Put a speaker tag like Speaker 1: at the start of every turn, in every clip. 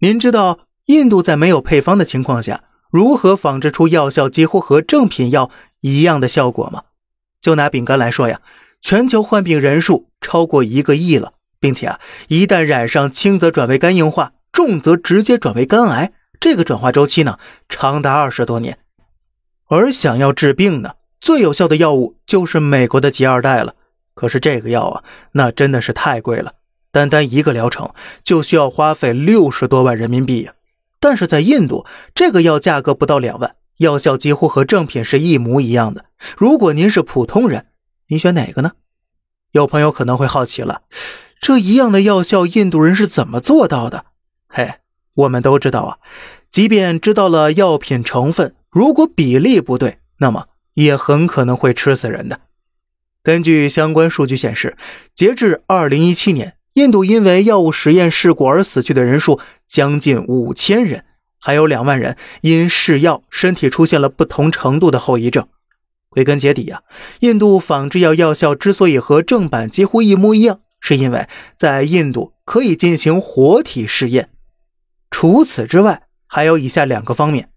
Speaker 1: 您知道印度在没有配方的情况下，如何仿制出药效几乎和正品药一样的效果吗？就拿丙肝来说呀，全球患病人数超过一个亿了，并且啊，一旦染上，轻则转为肝硬化，重则直接转为肝癌，这个转化周期呢，长达二十多年。而想要治病呢，最有效的药物就是美国的吉二代了。可是这个药啊，那真的是太贵了。单单一个疗程就需要花费六十多万人民币呀！但是在印度，这个药价格不到两万，药效几乎和正品是一模一样的。如果您是普通人，您选哪个呢？有朋友可能会好奇了，这一样的药效，印度人是怎么做到的？嘿，我们都知道啊，即便知道了药品成分，如果比例不对，那么也很可能会吃死人的。根据相关数据显示，截至二零一七年。印度因为药物实验事故而死去的人数将近五千人，还有两万人因试药身体出现了不同程度的后遗症。归根结底呀，印度仿制药药效之所以和正版几乎一模一样，是因为在印度可以进行活体试验。除此之外，还有以下两个方面：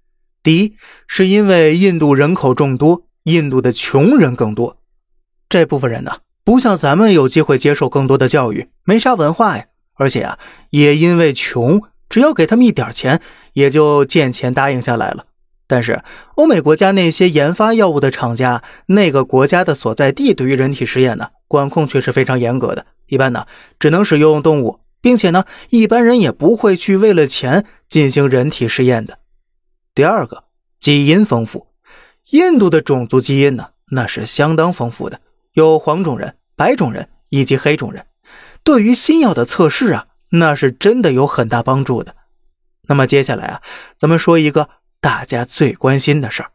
Speaker 1: 第一，是因为印度人口众多，印度的穷人更多，这部分人呢。不像咱们有机会接受更多的教育，没啥文化呀。而且啊，也因为穷，只要给他们一点钱，也就见钱答应下来了。但是欧美国家那些研发药物的厂家，那个国家的所在地对于人体实验呢，管控却是非常严格的。一般呢，只能使用动物，并且呢，一般人也不会去为了钱进行人体试验的。第二个，基因丰富，印度的种族基因呢，那是相当丰富的，有黄种人。白种人以及黑种人，对于新药的测试啊，那是真的有很大帮助的。那么接下来啊，咱们说一个大家最关心的事儿。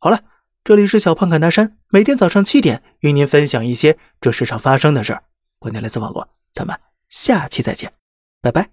Speaker 1: 好了，这里是小胖侃大山，每天早上七点与您分享一些这世上发生的事儿。观点来自网络，咱们下期再见，拜拜。